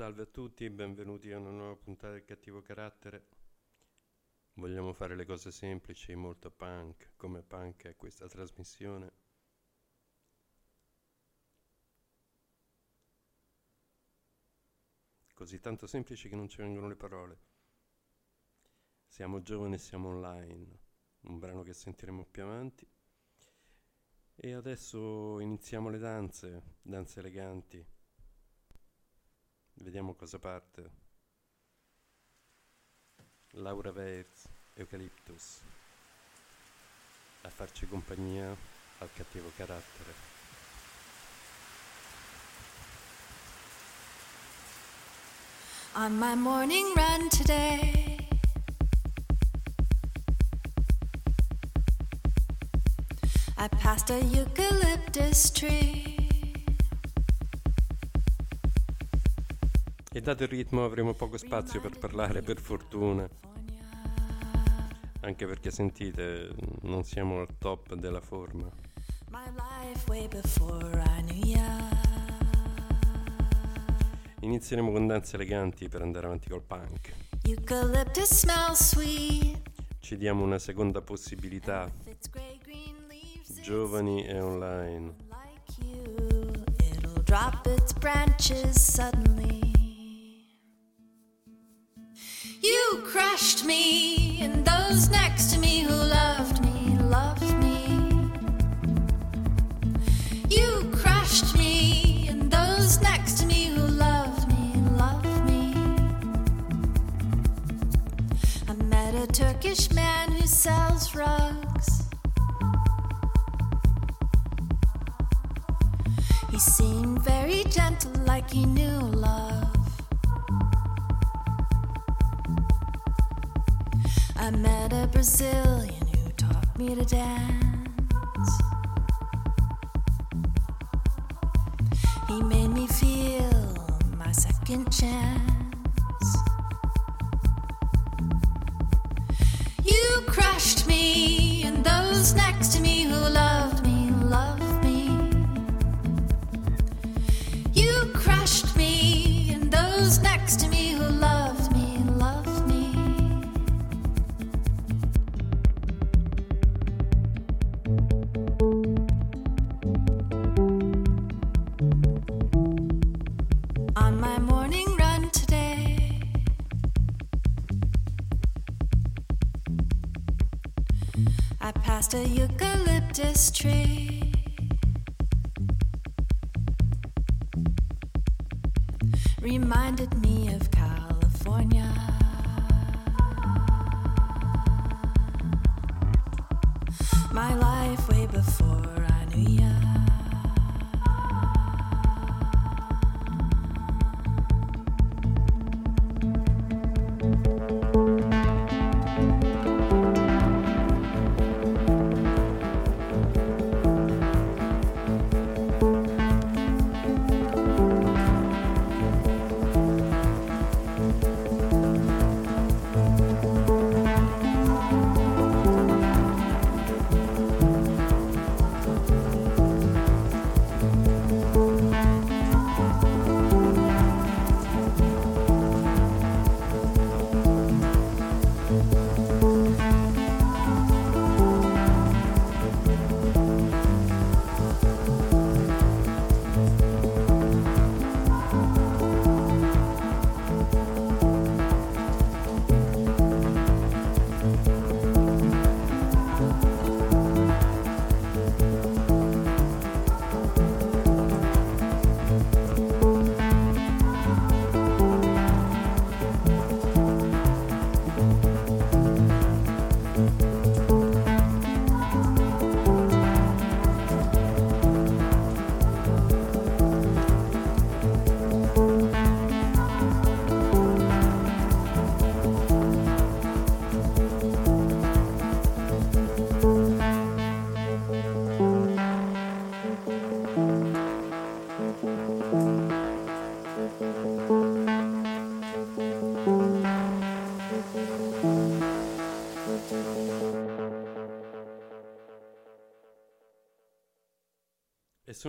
Salve a tutti e benvenuti a una nuova puntata del cattivo carattere. Vogliamo fare le cose semplici, molto punk, come punk è questa trasmissione. Così tanto semplici che non ci vengono le parole. Siamo giovani e siamo online, un brano che sentiremo più avanti. E adesso iniziamo le danze, danze eleganti. Vediamo cosa parte. Laura Weirs, Eucalyptus. A farci compagnia al cattivo carattere. On my morning run today, I passed a eucalyptus tree. E dato il ritmo avremo poco spazio per parlare, per fortuna. Anche perché sentite, non siamo al top della forma. Inizieremo con danze eleganti per andare avanti col punk. Eucalyptus smells sweet. Ci diamo una seconda possibilità, giovani e online. It'll drop its branches suddenly. You crushed me, and those next to me who loved me, loved me. You crushed me, and those next to me who loved me, loved me. I met a Turkish man who sells rugs. He seemed very gentle, like he knew love. I met a Brazilian who taught me to dance. He made me feel my second chance. You crushed me, and those next to me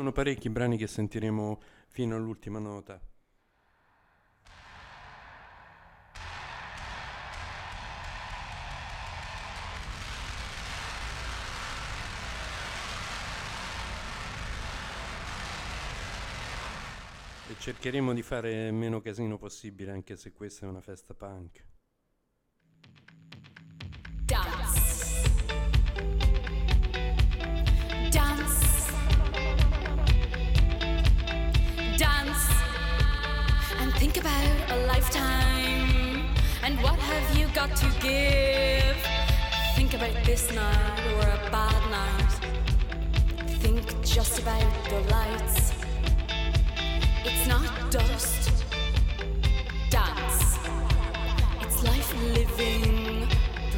sono parecchi i brani che sentiremo fino all'ultima nota. E cercheremo di fare meno casino possibile anche se questa è una festa punk. And a lifetime. And what have you got to give? Think about this night or a bad night. Think just about the lights. It's not dust. Dance. It's life living,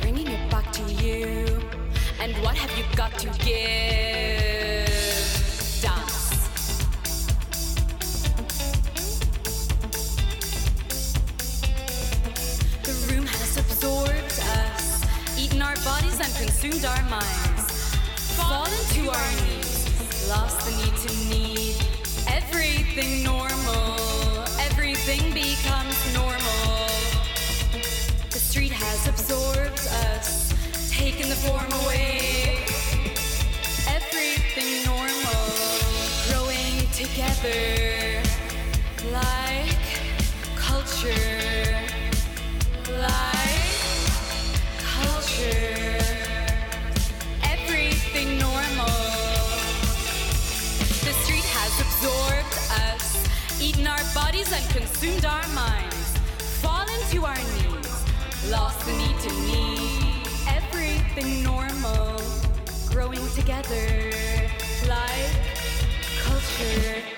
bringing it back to you. And what have you got to give? Our minds. Fallen to our knees, lost the need to need. Everything normal, everything becomes normal. The street has absorbed us, taken the form away. Everything normal, growing together like culture. Like culture. And consumed our minds. Fallen to our knees, lost the need to need. Everything normal, growing together like culture.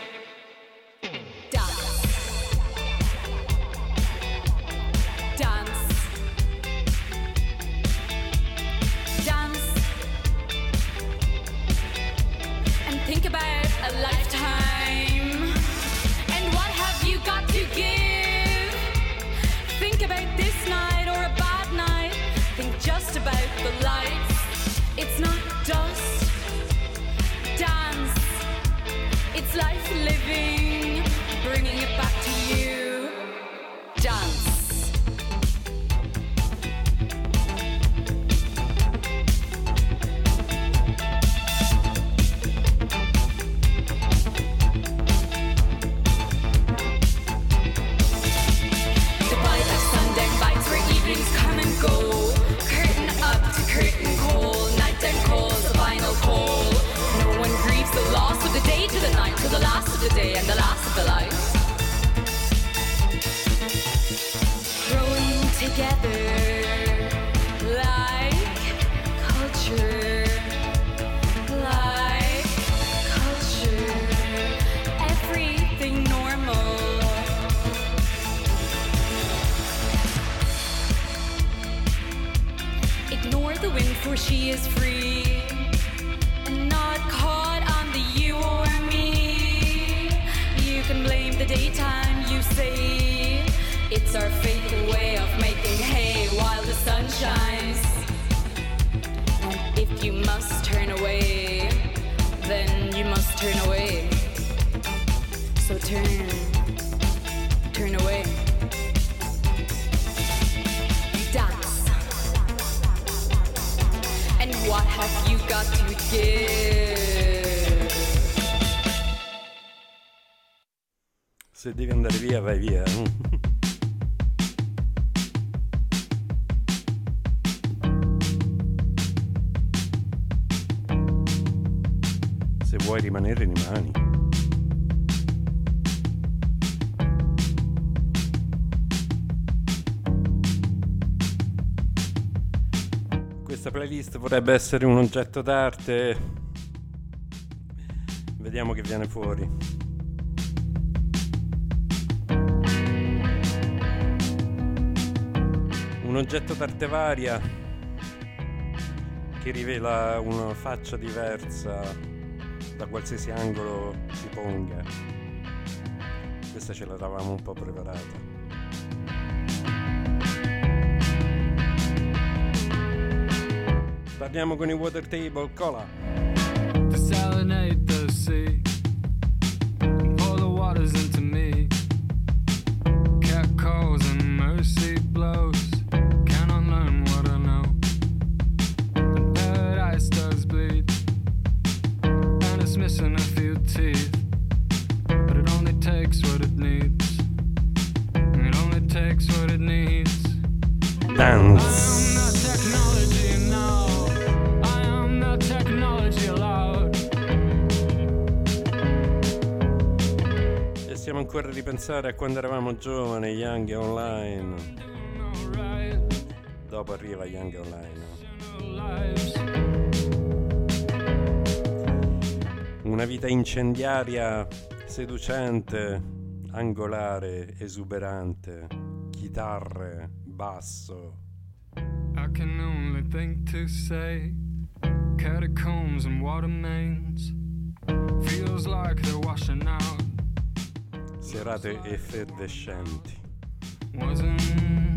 Vorrebbe essere un oggetto d'arte. Vediamo che viene fuori. Un oggetto d'arte varia che rivela una faccia diversa da qualsiasi angolo si ponga. Questa ce l'eravamo un po' preparata. Parliamo con i water table, cola. pensare a quando eravamo giovani, Young Online. Dopo arriva Young Online. Una vita incendiaria, seducente, angolare, esuberante, chitarre, basso. I can only think to say catacombs and water mains. Feels like they're washing out serate effervescenti. Wasn't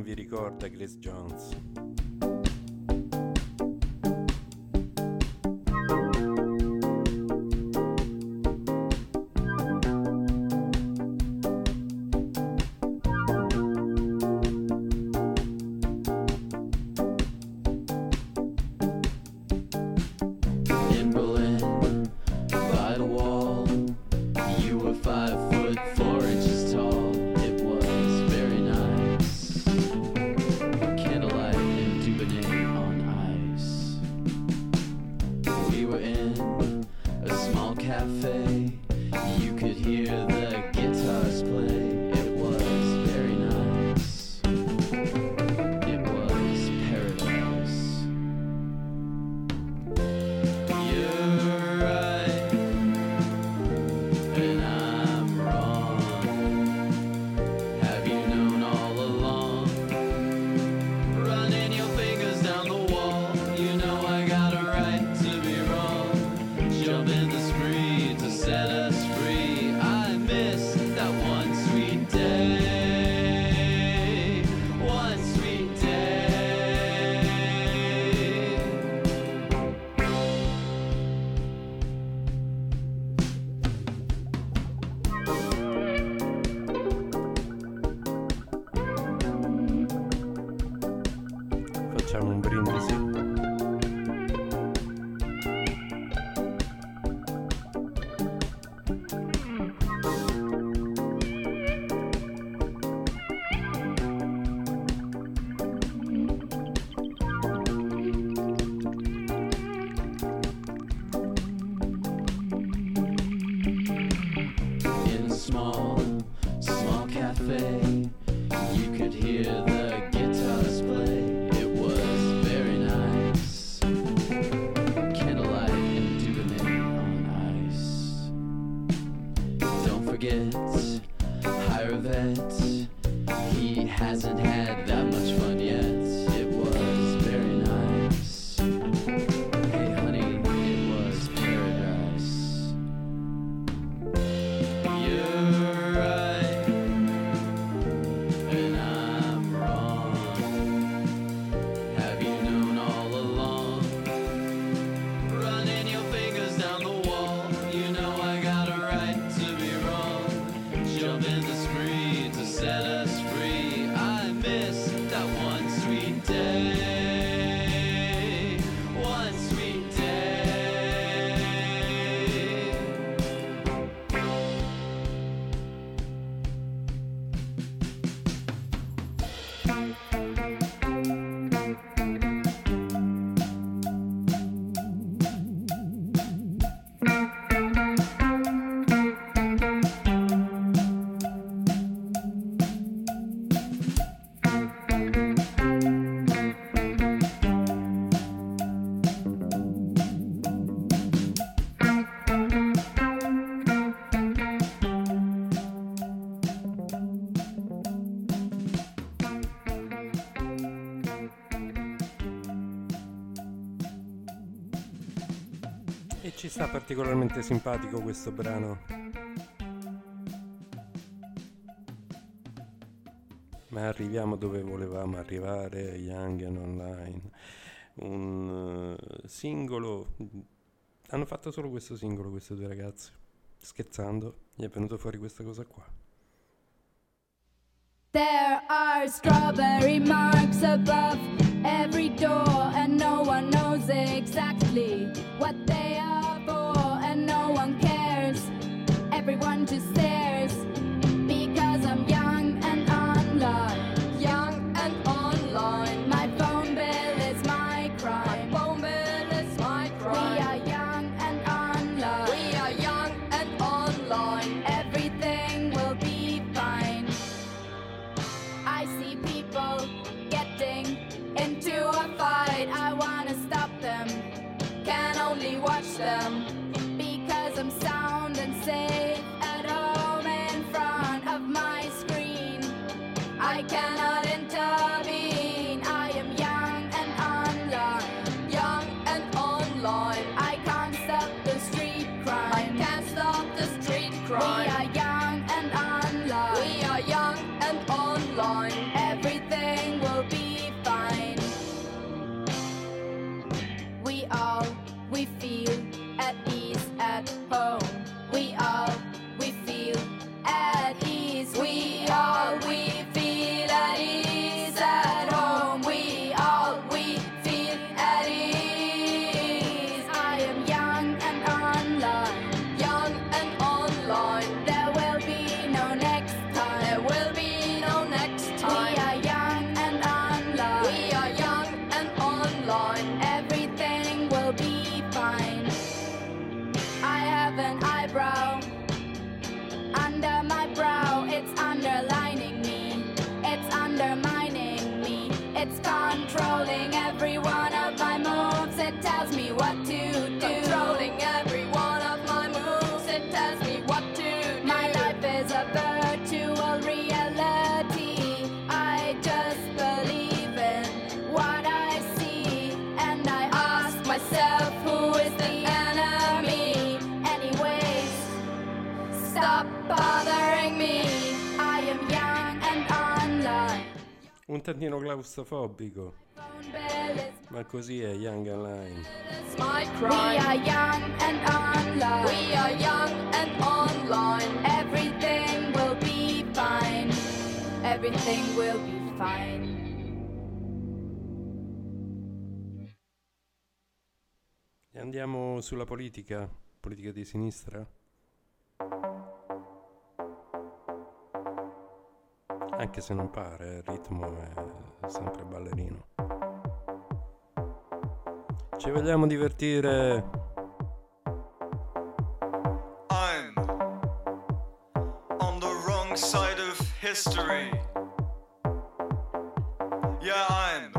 non vi ricorda Grace Jones. particolarmente simpatico questo brano. Ma arriviamo dove volevamo arrivare, Young and Online. Un eh, singolo... Hanno fatto solo questo singolo questi due ragazzi. Scherzando, gli è venuto fuori questa cosa qua. There are strawberry marks above every door, and no one knows exactly what they are. everyone just stares. claustrofobico. Ma così è Young Online. We are young and online. We are young and online. Everything will be fine. Everything will be fine. Andiamo sulla politica, politica di sinistra. anche se non pare, il ritmo è sempre ballerino. Ci vogliamo divertire. I'm on the wrong side of history. Yeah, I'm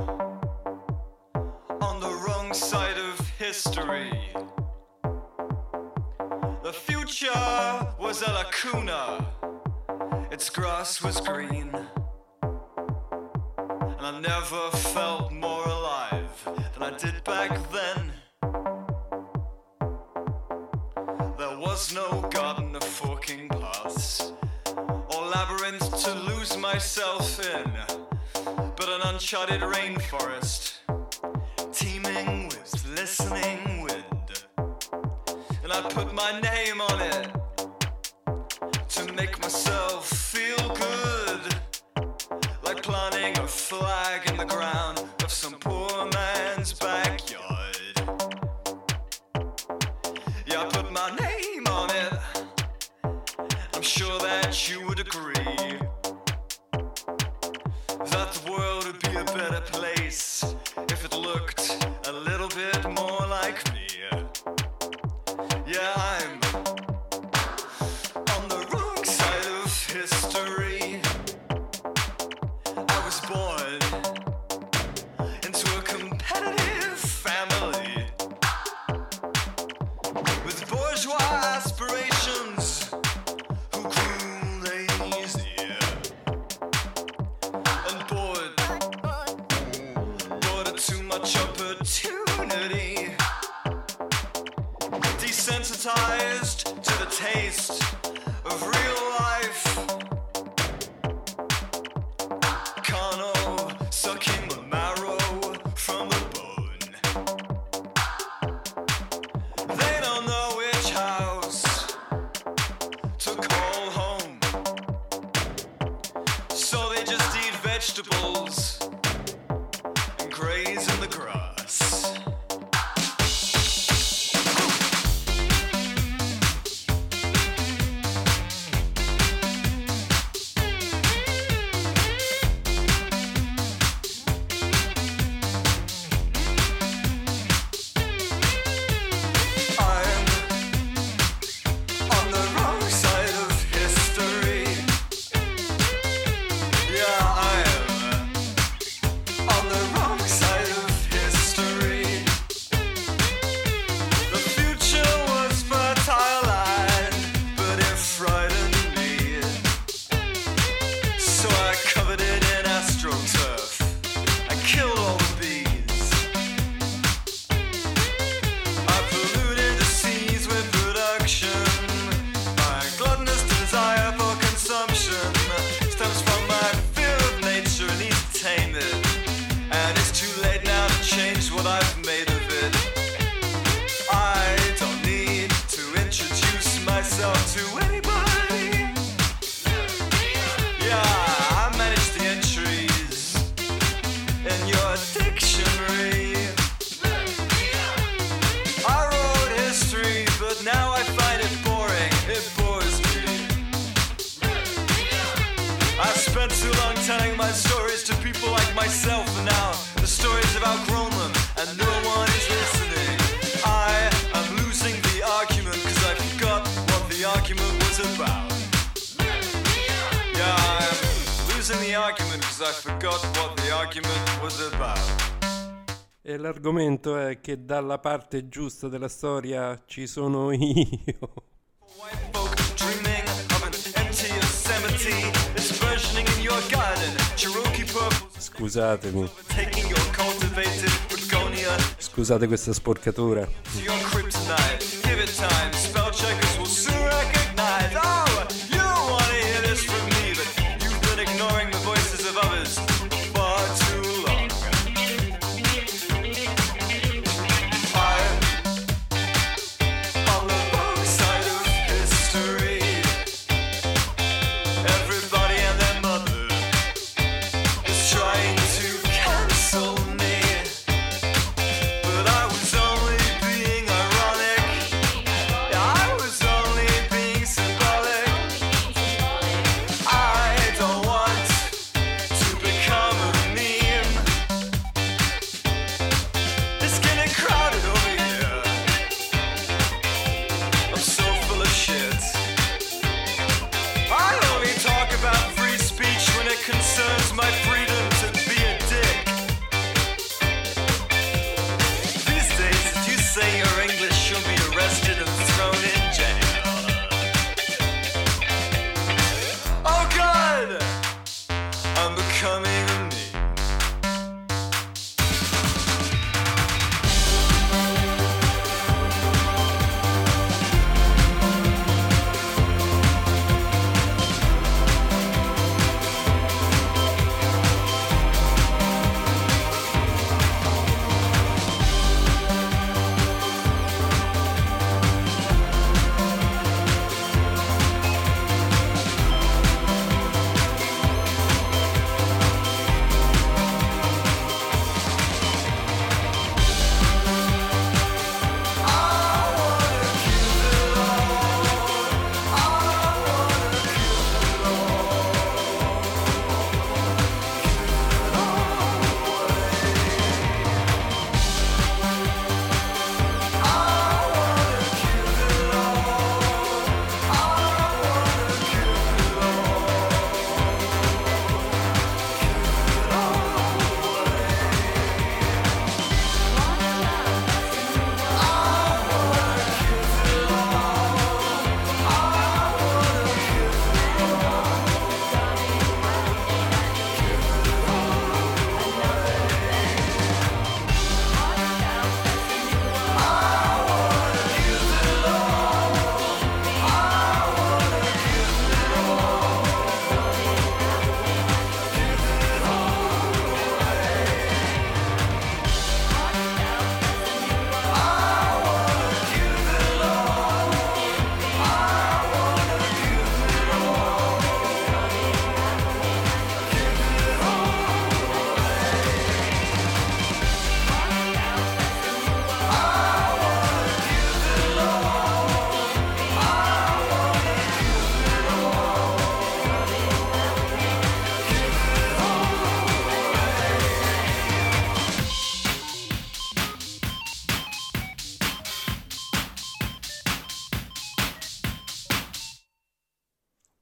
on the wrong side of history. The future was a lacuna. Its grass was green. And I never felt more alive than I did back then. There was no garden of forking paths or labyrinth to lose myself in, but an uncharted rainforest telling stories to people like myself, now the stories have outgrown them, and no one is listening. I am losing the argument because I forgot what the argument was about. Yeah, I'm losing the argument because I forgot what the argument was about. E l'argomento è che dalla parte giusta della storia ci sono io. White folk dreaming of an empty Yosemite. It's burgeoning in your garden. Scusatemi, scusate questa sporcatura.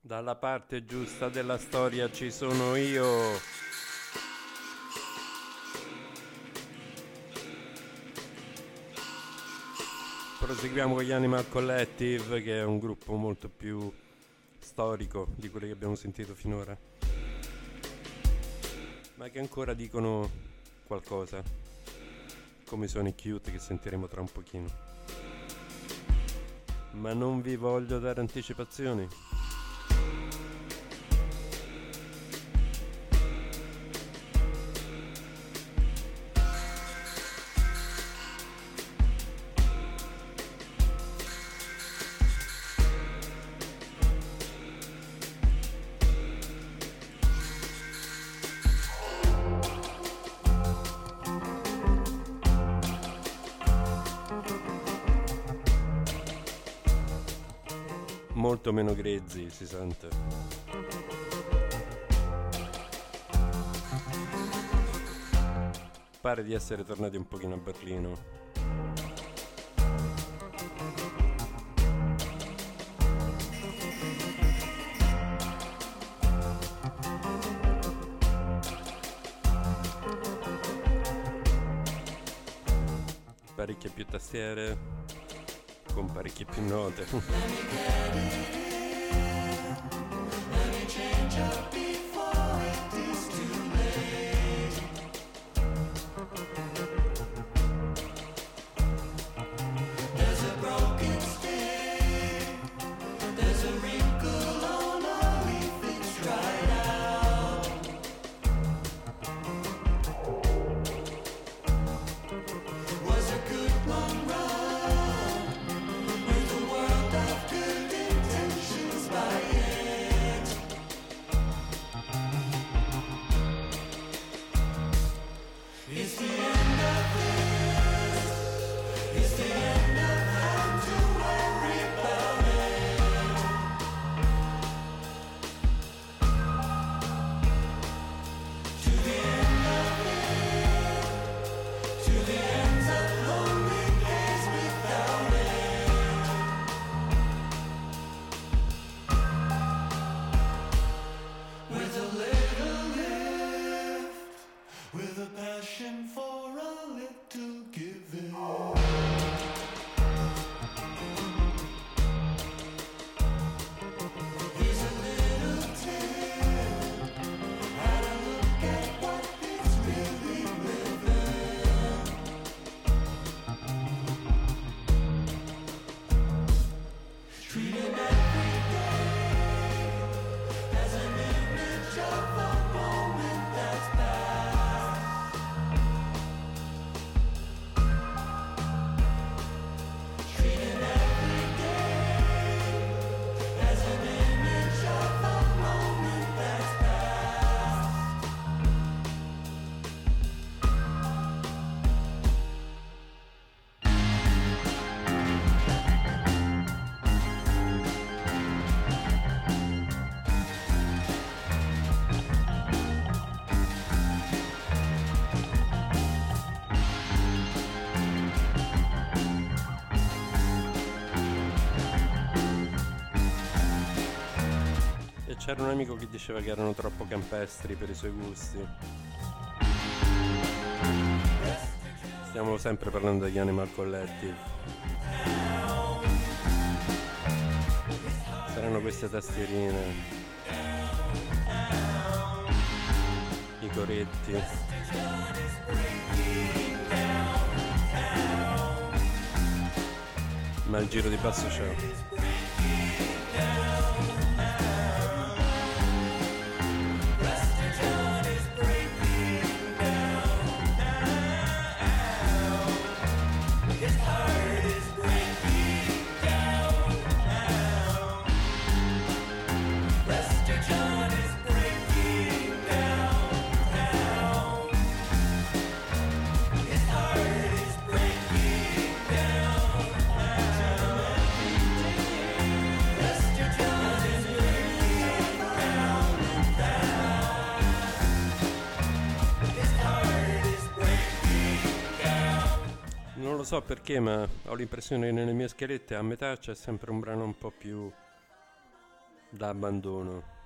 Dalla parte giusta della storia ci sono io. Proseguiamo con gli Animal Collective, che è un gruppo molto più storico di quelli che abbiamo sentito finora, ma che ancora dicono qualcosa, come sono i cute che sentiremo tra un pochino. Ma non vi voglio dare anticipazioni. Meno grezzi si sente. Pare di essere tornati un pochino a Berlino. Parecchie più tastiere, con parecchie più note. c'era un amico che diceva che erano troppo campestri per i suoi gusti. Stiamo sempre parlando degli Animal Collective. Saranno queste tastierine. I coretti. Ma il giro di basso c'è. non lo so perché, ma ho l'impressione che nelle mie scalette a metà c'è sempre un brano un po' più da abbandono.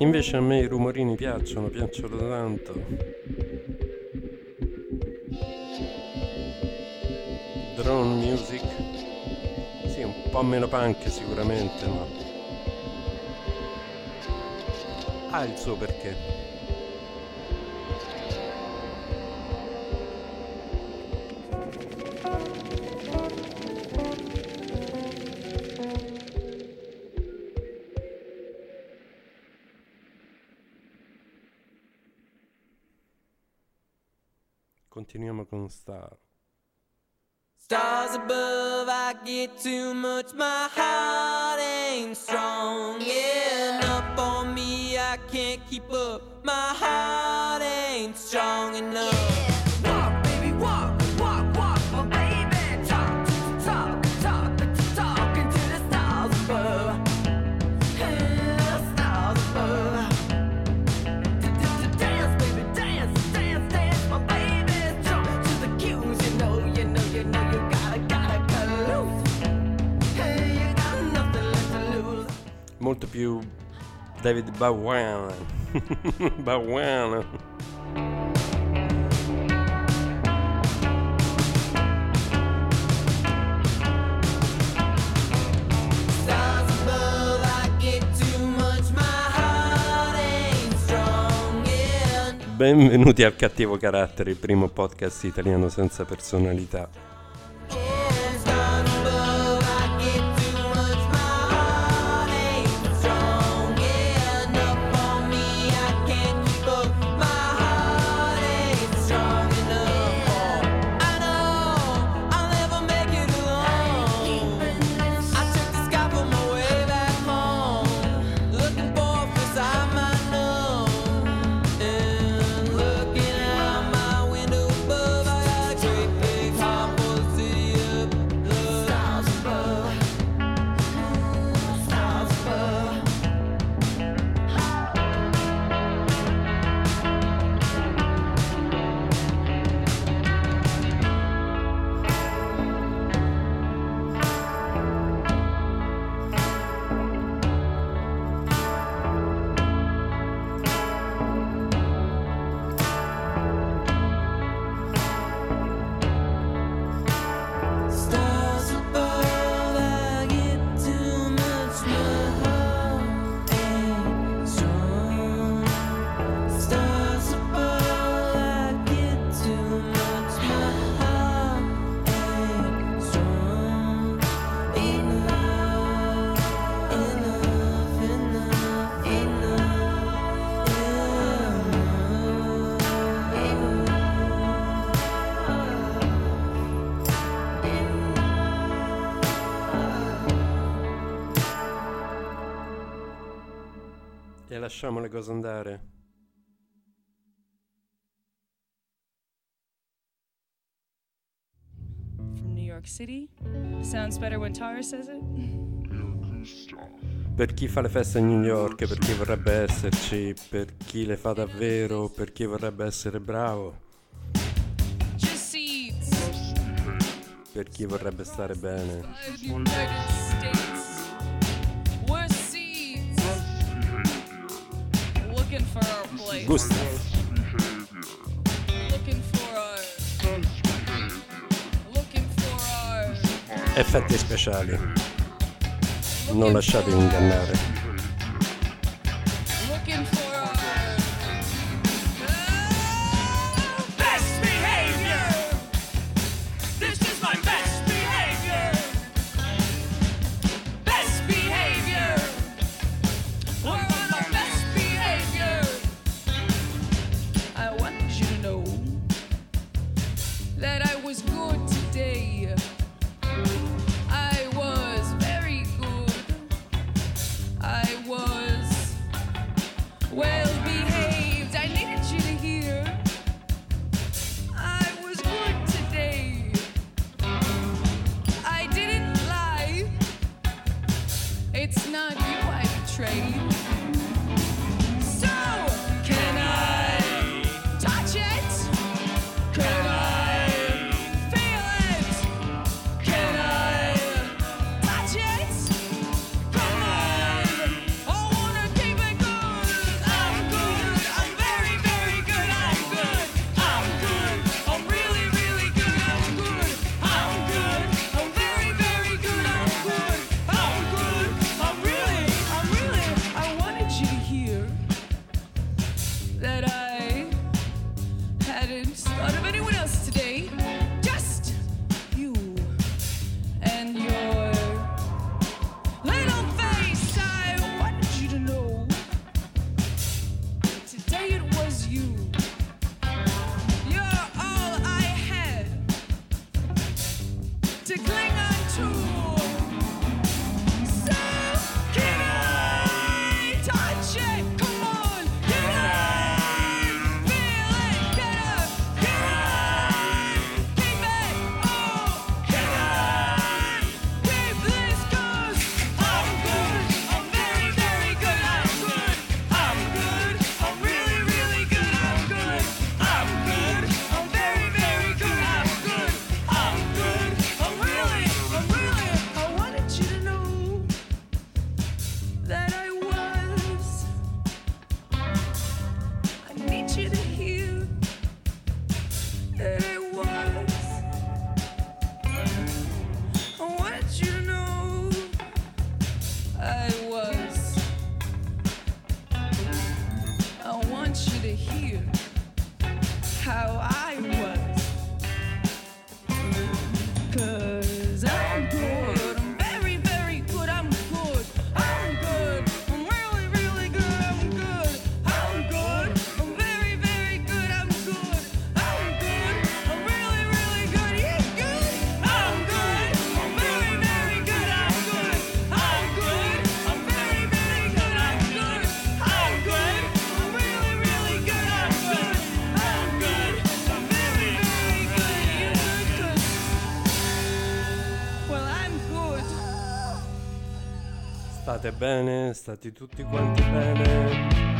Invece a me i rumorini piacciono, piacciono tanto. Drone music. Sì, un po' meno punk sicuramente, ma ha il suo perché. molto più David Bowie. Bowie. Benvenuti al Cattivo Carattere, il primo podcast italiano senza personalità. lasciamo le cose andare. From New York City. Sounds better when Tara says it. Per chi fa le feste a New York, per chi vorrebbe esserci, per chi le fa davvero, per chi vorrebbe essere bravo. Per chi vorrebbe stare bene. looking for our place. Gusta. Looking for Effetti speciali. Non lasciatevi ingannare. state bene? state tutti quanti bene?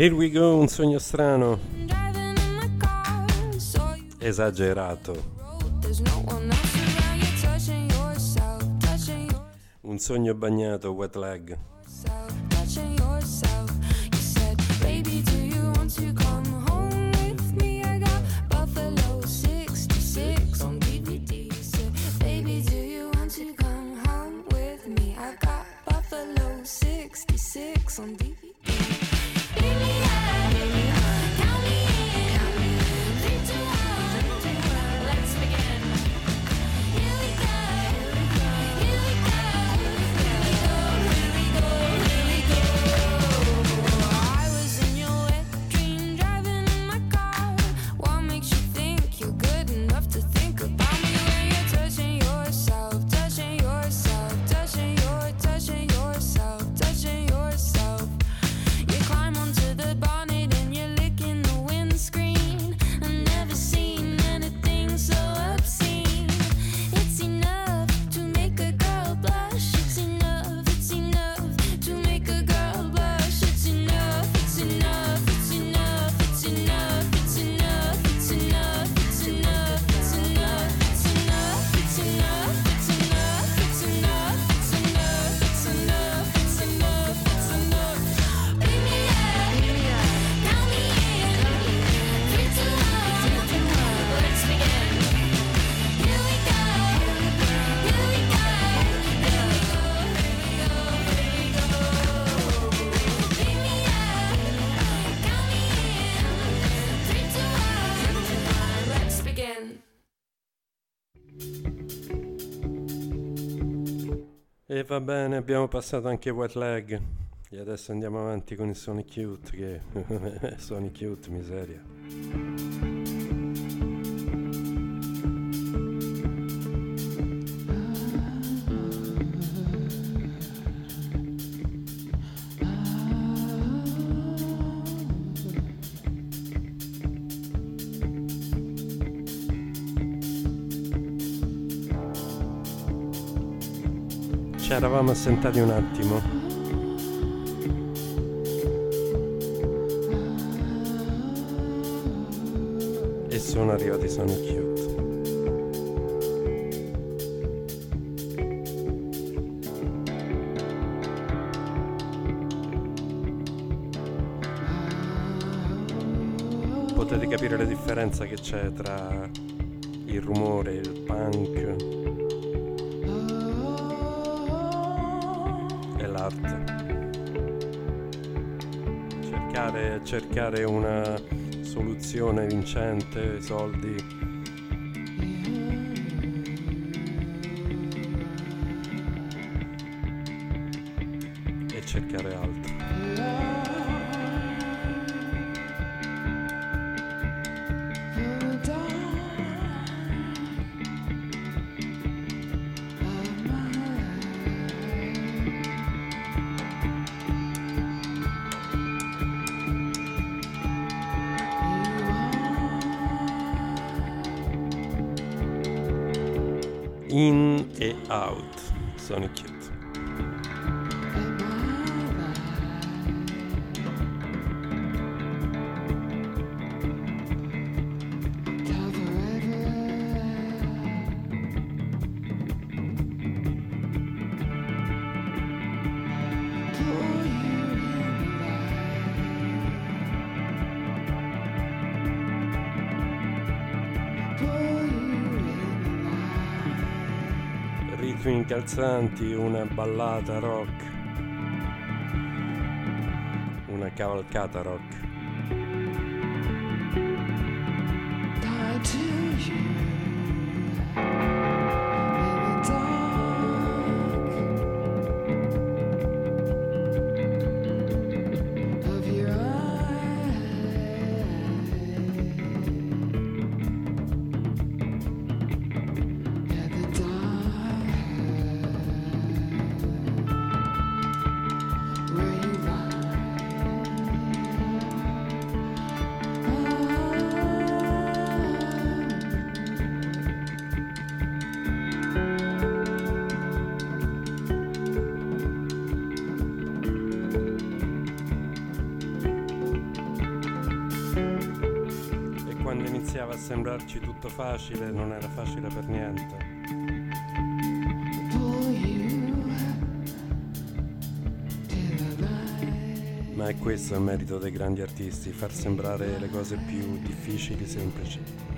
Here we go, un sogno strano. Esagerato. Un sogno bagnato, wet leg. va bene, abbiamo passato anche Wet Leg e adesso andiamo avanti con i Sonic Cute, che Sonic Cute miseria. ci eravamo assentati un attimo. E sono arrivati sono Cute. Potete capire la differenza che c'è tra il rumore, cercare una soluzione vincente, soldi incalzanti, una ballata rock, una cavalcata rock. Facile, non era facile per niente. Ma è questo il merito dei grandi artisti, far sembrare le cose più difficili semplici.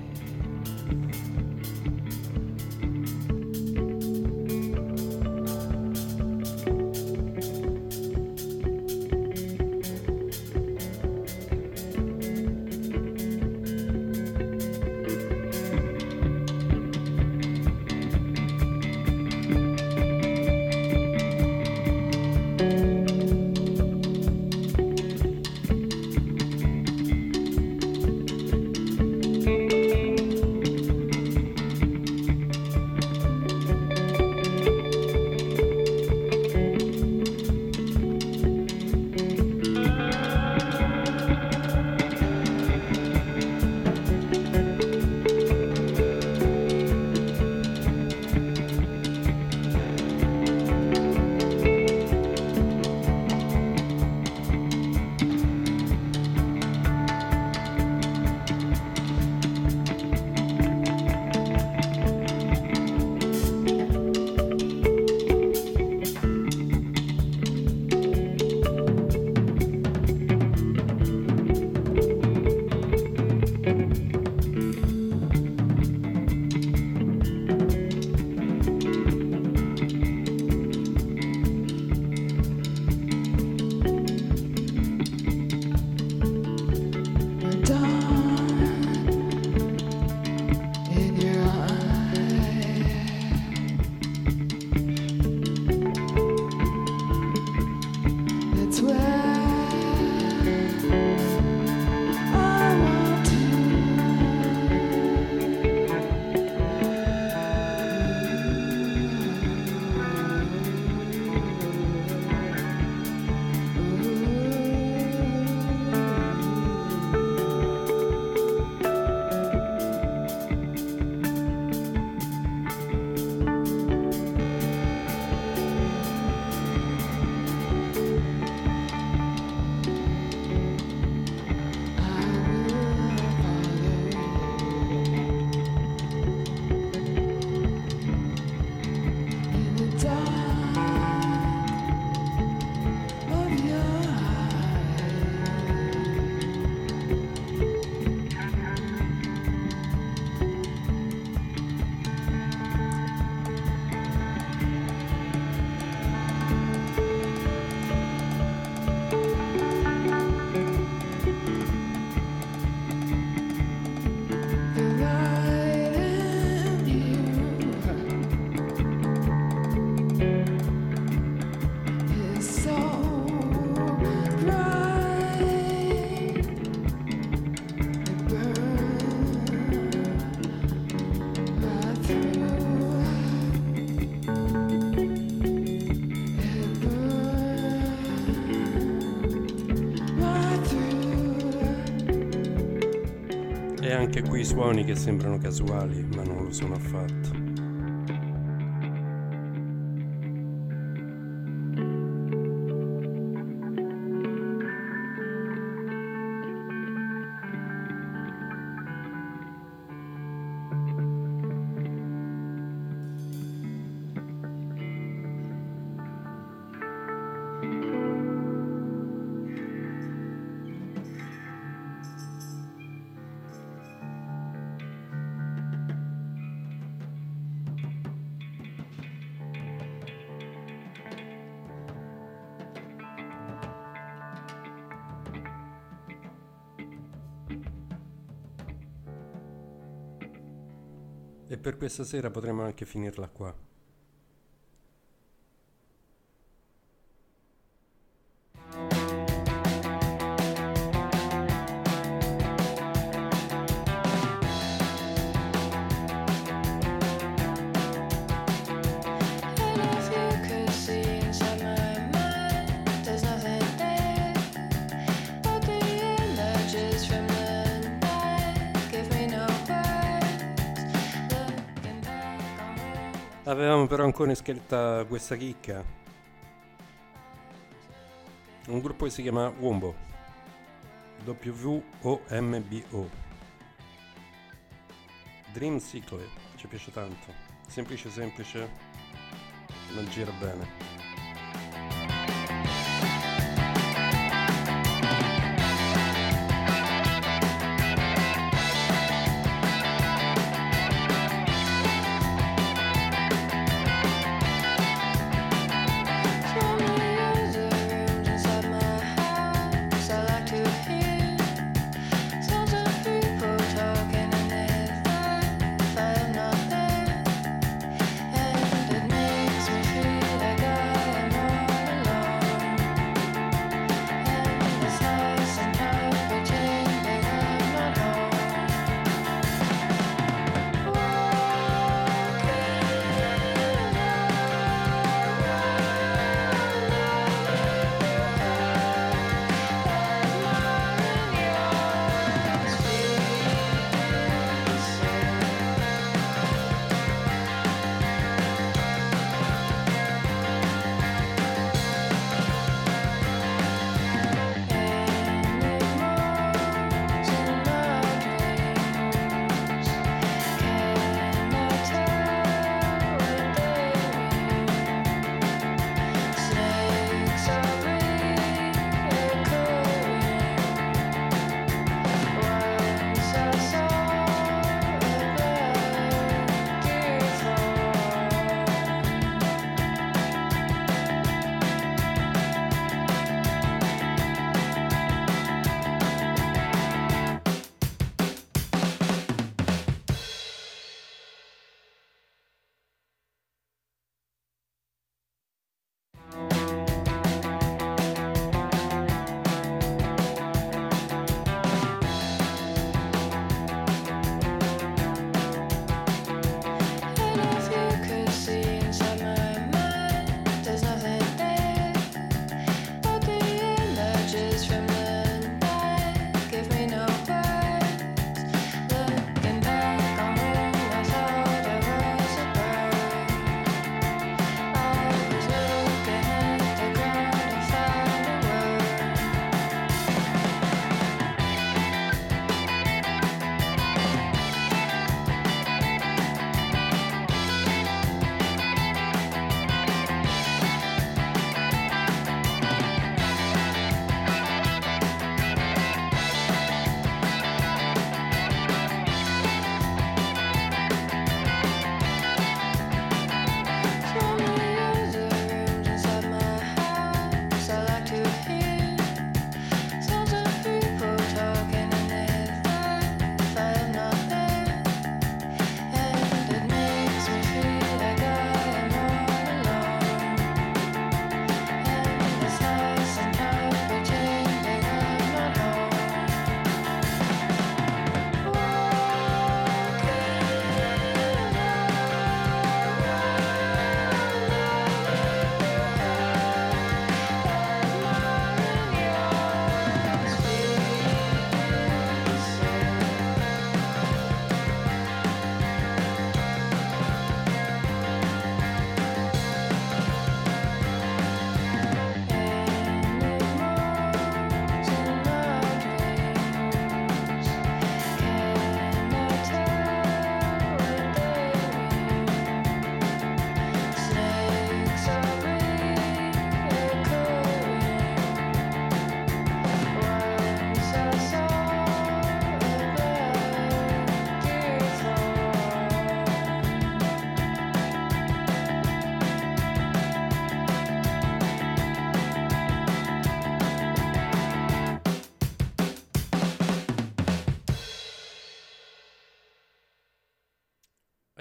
Anche qui suoni che sembrano casuali, ma non lo sono affatto. Per questa sera potremmo anche finirla qua. In scaletta questa chicca. Un gruppo che si chiama Wombo. W-O-M-B-O. Dream Cycle, ci piace tanto. Semplice semplice, non gira bene.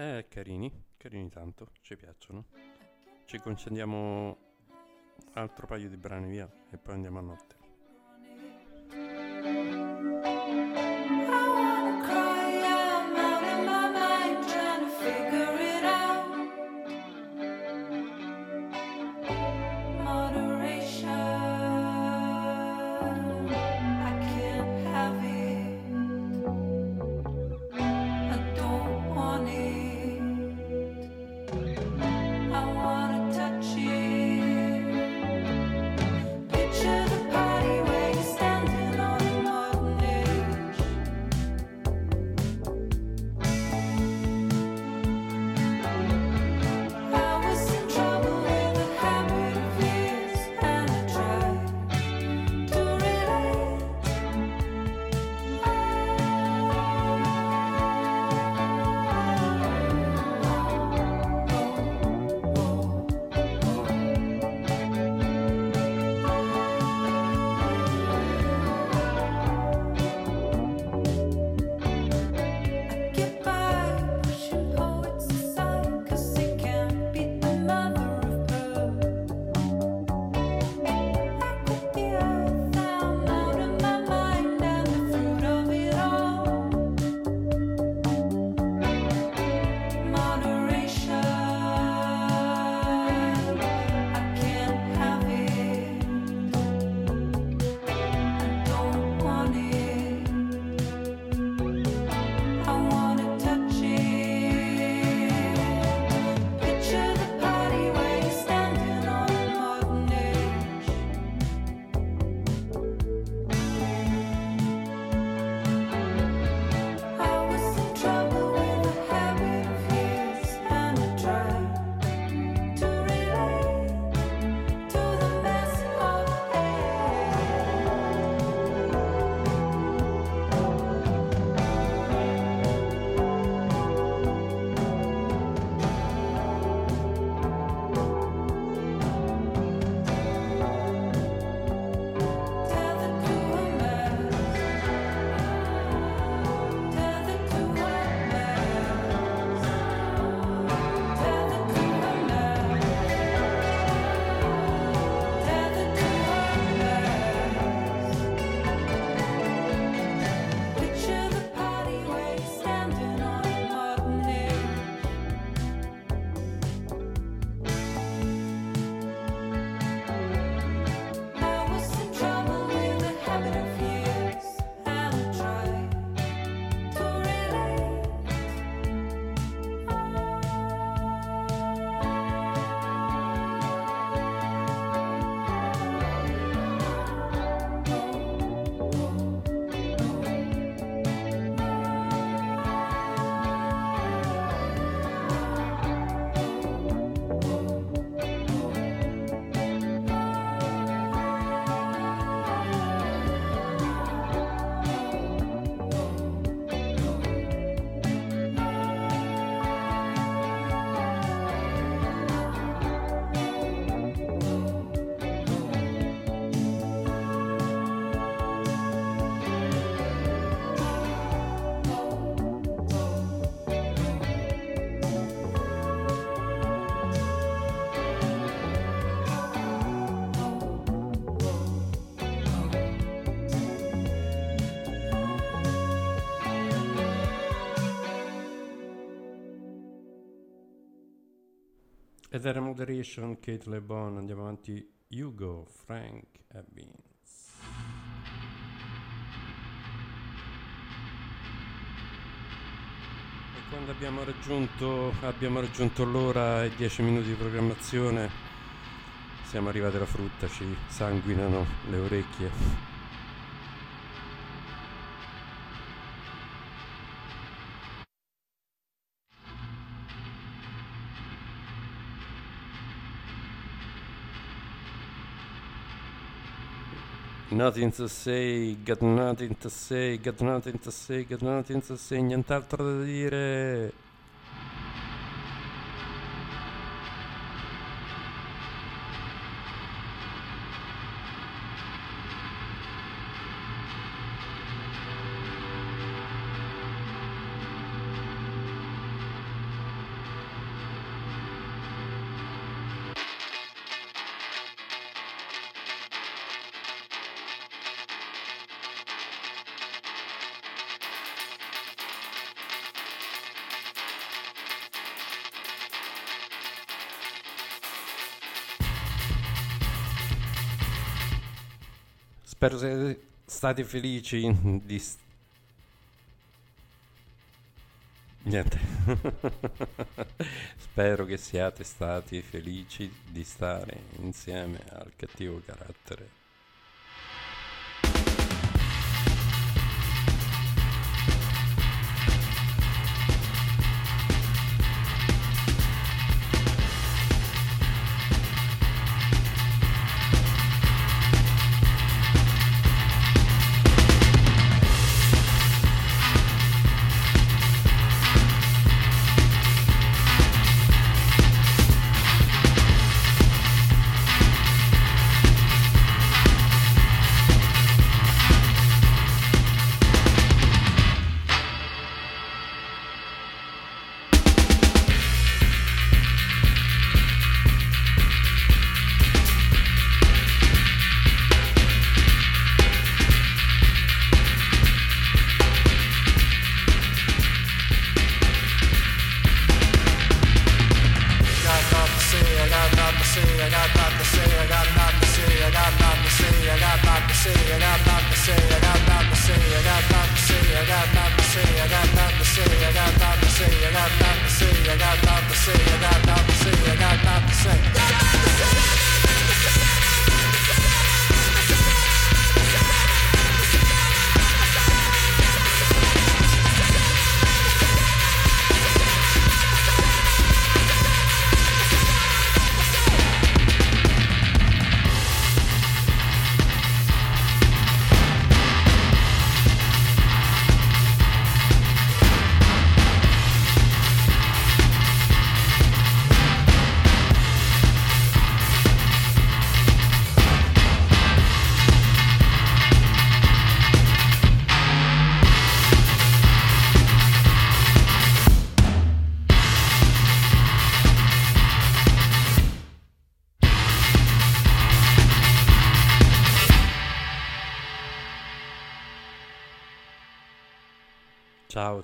Eh, carini, carini tanto, ci piacciono. Ci concediamo altro paio di brani via e poi andiamo a notte. Ed era Moderation, Kate LeBon, andiamo avanti, Hugo, Frank e Vince. E quando abbiamo raggiunto, abbiamo raggiunto l'ora e 10 minuti di programmazione, siamo arrivati alla frutta, ci sanguinano le orecchie. Nothing to say, got nothing to say, got nothing to say, got nothing to say, nient'altro da dire. Spero siate stati felici di... s- Niente. Spero che siate stati felici di stare insieme al cattivo carattere.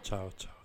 Chao, chao.